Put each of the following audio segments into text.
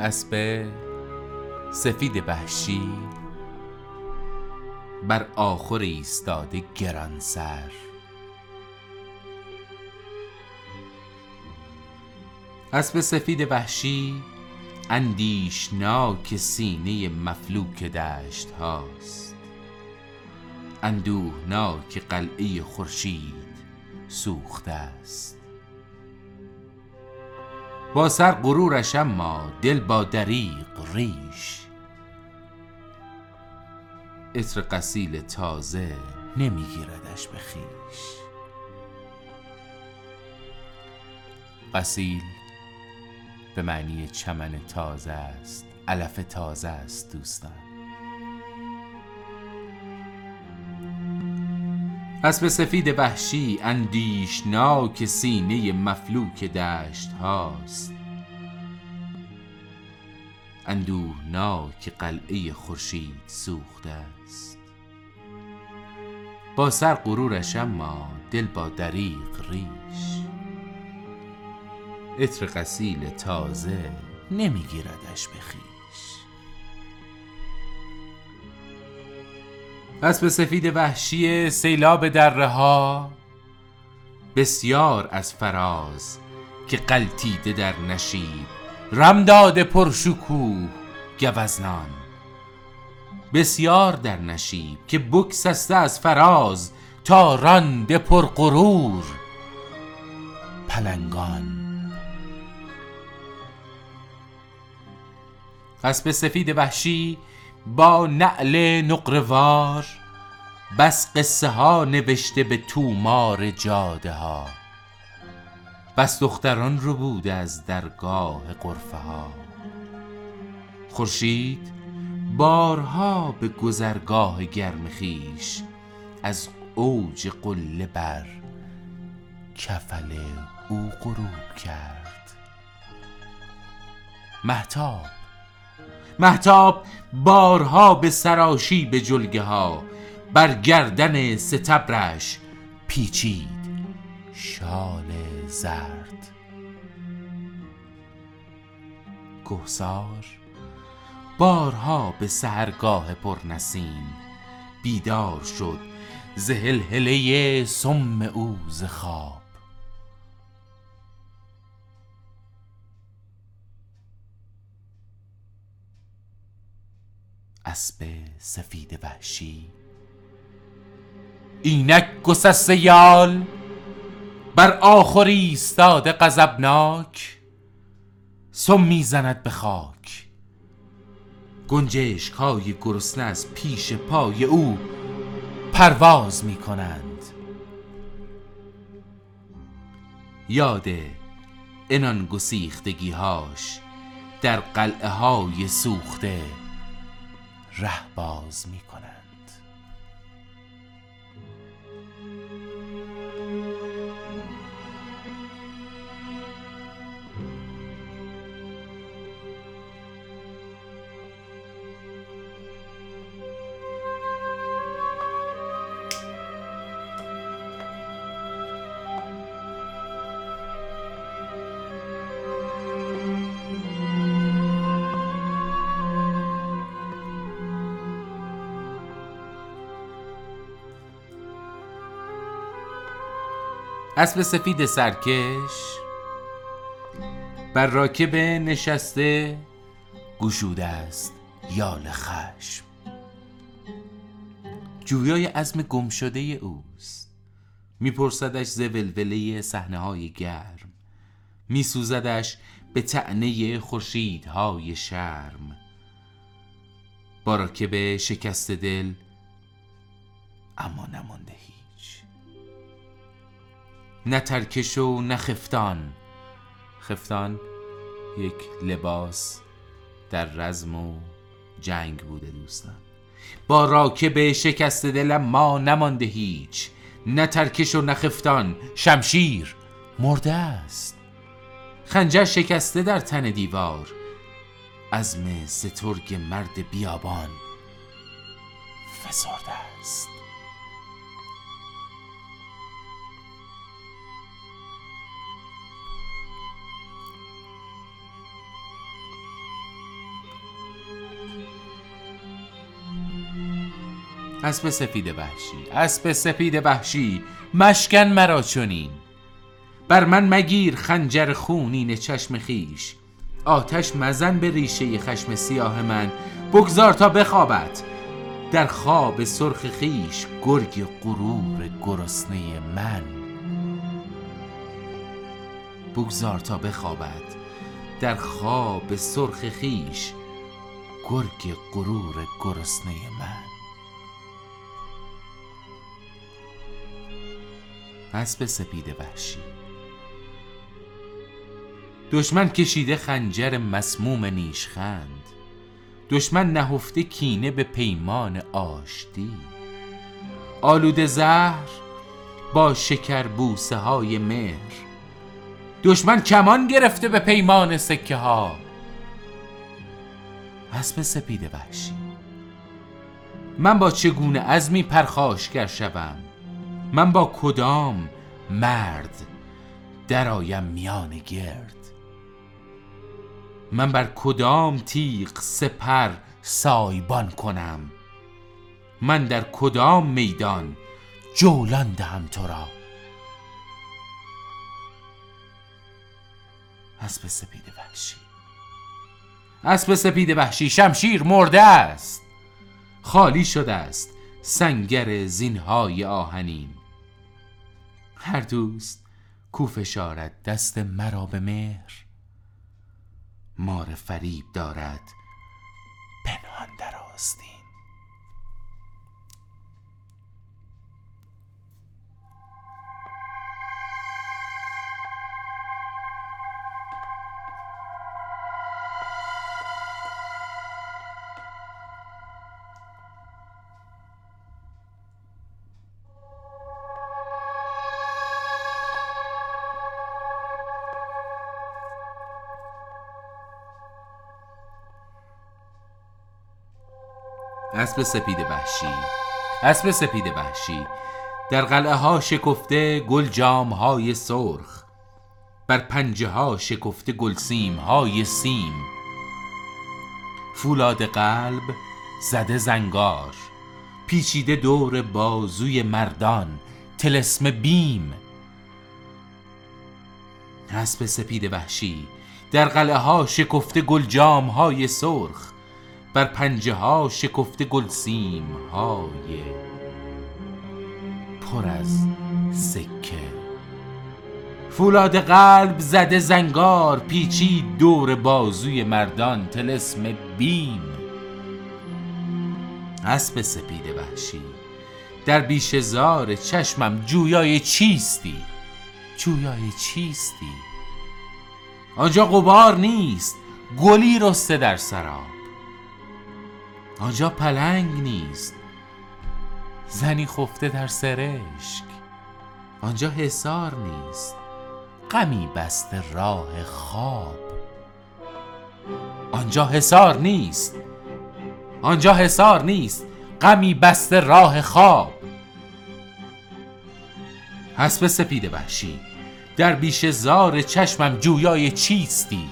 اسب سفید وحشی بر آخر ایستاده گران سر. اسب سفید وحشی اندیشناک سینه مفلوک دشت هاست اندوهناک قلعه خورشید سوخته است. با سر غرورش اما دل با دریق ریش. عطر قسیل تازه نمیگیردش به خیش. قسیل به معنی چمن تازه است علف تازه است دوستان. اسب سفید وحشی اندیشناک سینه مفلوک دشت هاست. اندوهناک قلعه خورشید سوخته است. با سر غرورش اما دل با دریق ریش. عطر قسیل تازه نمیگیردش به خویش اسب سفید وحشی سیلاب دره ها بسیار از فراز که قلتیده در نشیب رمداد پرشکوه گوزنان. بسیار در نشیب که بکسسته از فراز تا رانده پرغرور. پلنگان. اسب سفید وحشی با نعل نقروار بس قصه ها نوشته به تومار جاده ها. بس دختران رو بود از درگاه قرفه ها. خورشید بارها به گذرگاه گرم خیش از اوج قله بر کفل او غروب کرد. محتاب محتاب بارها به سراشی به جلگه ها. بر گردن ستبرش پیچید شال زرد. گوسار بارها به سهرگاه پرنسیم. بیدار شد زهلهله سم او ز خواب. اسب سفید وحشی. اینک گسسته یال بر آخر ایستاده غضبناک سم می‌زند به خاک. گنجشک های گرسنه از پیش پای او پرواز می کنند یاد انان گسیختگی هاش در قلعه های سوخته ره باز می کنند اسب سفید سرکش بر راکب نشسته گشوده است یال خشم. جویای عزم گم شده اوست. میپرسدش ز ولوله صحنه های گرم. میسوزدش به تعنی خورشیدهای شرم. با راکب شکست دل اما نمانده نه ترکش و نه خفتان. خفتان یک لباس در رزم و جنگ بوده دوستان. با راکب شکست دلم ما نمانده هیچ. نه ترکش و نه خفتان. شمشیر مرده است. خنجر شکسته در تن دیوار. عزم سترگ مرد بیابان فسرده است. اسب سفید وحشی اسب سفید وحشی مشکن مرا چنین. بر من مگیر خنجر خونین چشم خیش آتش مزن به ریشه خشم سیاه من. بگذار تا بخوابد در خواب سرخ خیش گرگ غرور گرسنه من. بگذار تا بخوابد در خواب سرخ خیش گرگ غرور گرسنه من. اسب سپید وحشی. دشمن کشیده خنجر مسموم نیشخند. دشمن نهفته کینه به پیمان آشتی. آلود زهر با شکر بوسه های مهر. دشمن کمان گرفته به پیمان سکه ها اسب سپید وحشی. من با چگونه عزمی پرخاشگر شوم؟ من با کدام مرد درآیم میان گرد؟ من بر کدام تیغ سپر سایبان کنم؟ من در کدام میدان جولان دهم تو را؟ اسب سپید وحشی. اسب سپید وحشی شمشیر مرده است. خالی شده است. سنگر زینهای آهنین. هر دوست کو فشارد دست مرا به مهر؟ مار فریب دارد پنهان در آستین. اسب سپید وحشی اسب سپید وحشی. در قلعه ها شکفته گل جام های سرخ بر پنجه ها شکفته گل سیم های سیم. فولاد قلب زده زنگار پیچیده دور بازوی مردان تلسم بیم. اسب سپید وحشی در قلعه ها شکفته گل جام های سرخ بر پنجه ها شکفته گلسیم های پر از سکه. فولاد قلب زده زنگار پیچی دور بازوی مردان تلسم بیم. اسب سپید وحشی در بیش زار چشمم جویای چیستی؟ جویای چیستی؟ آنجا غبار نیست گلی رسته در سراب آنجا پلنگ نیست. زنی خفته در سرشک. آنجا حسار نیست. غمی بسته راه خواب. آنجا حسار نیست. آنجا حسار نیست. غمی بسته راه خواب. حسب سپید وحشی. در بیش زار چشمم جویای چیستی.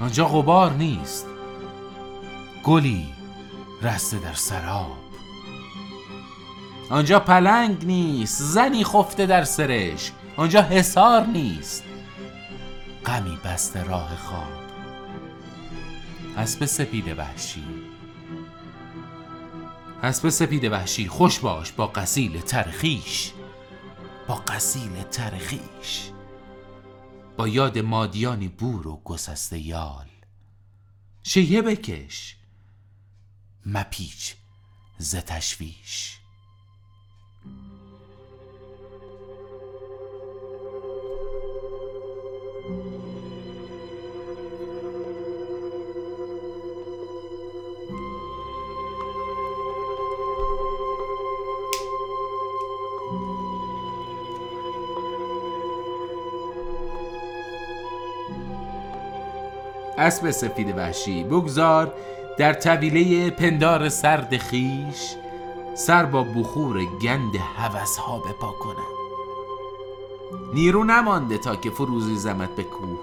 آنجا غبار نیست. گلی رسته در سراب. آنجا پلنگ نیست زنی خفته در سرش آنجا حسار نیست. غمی بسته راه خواب. اسب سپید وحشی. اسب سپید وحشی خوش باش با قسیل ترخیش با قسیل ترخیش با یاد مادیانی بور و گسسته یال. شیه بکش. مپیچ ز تشویش. اسب سفید وحشی بگذار در طویله پندار سرد خیش سر با بخور گند هوس ها بپا کنم. نیرو نمانده تا که فروزی زمت به کوه.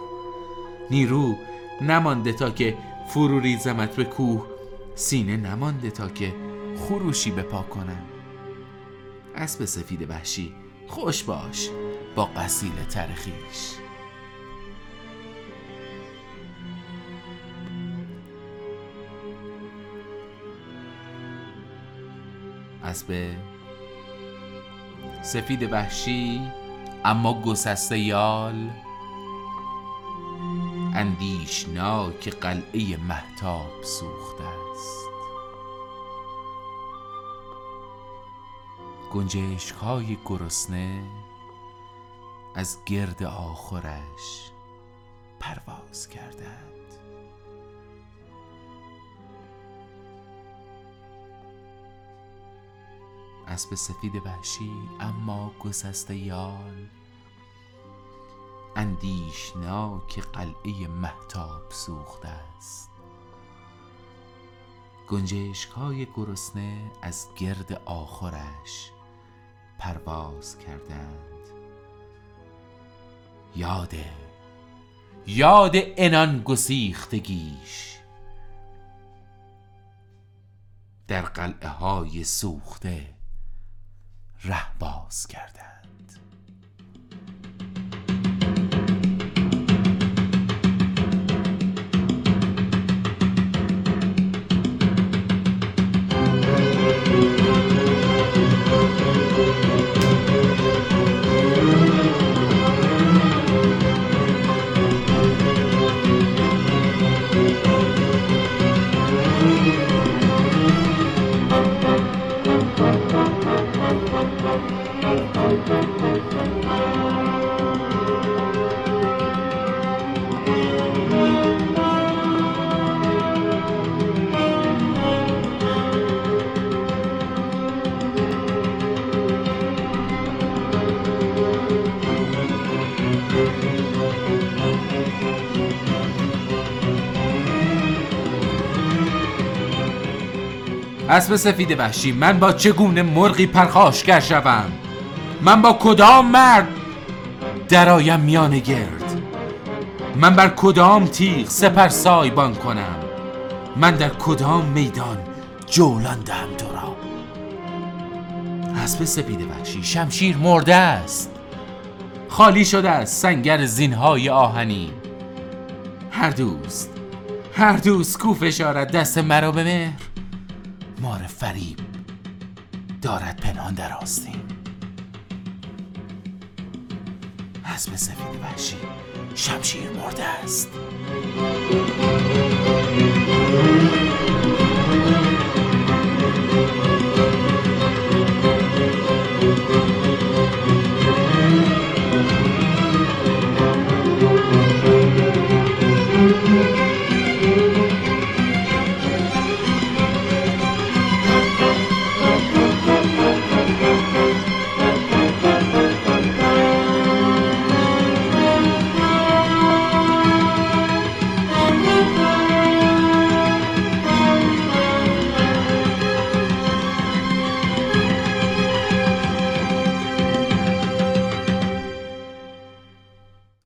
نیرو نمانده تا که فرو ریزمت به کوه. سینه نمانده تا که خروشی بپا کنم. اسب سفید وحشی خوش باش با قصیل ترخیش اسب سفید وحشی اما گسسته یال اندیشناک قلعه محتاب سوخته است. گنجشک های گرسنه از گرد آخرش پرواز کردند. اسب سفید وحشی اما گسسته یال. اندیشناک قلعه محتاب سوخته است. گنجشک های گرسنه از گرد آخرش پرواز کردند. یاد یاد انان گسیختگیش. در قلعه های سوخته ره باز کردند. اسب سفید وحشی من با چگونه مرغی پرخاشگر شوم؟ من با کدام مرد درایم میان گرد؟ من بر کدام تیغ سپر سایبان کنم؟ من در کدام میدان جولان دهم تو را؟ اسب سپید وحشی شمشیر مرده است. خالی شده است سنگر زینهای آهنی. هر دوست هر دوست کو فشارد دست مرا به مهر مار فریب دارد پنهان در آستین. حسب سفید وحشی شمشیر مرده است.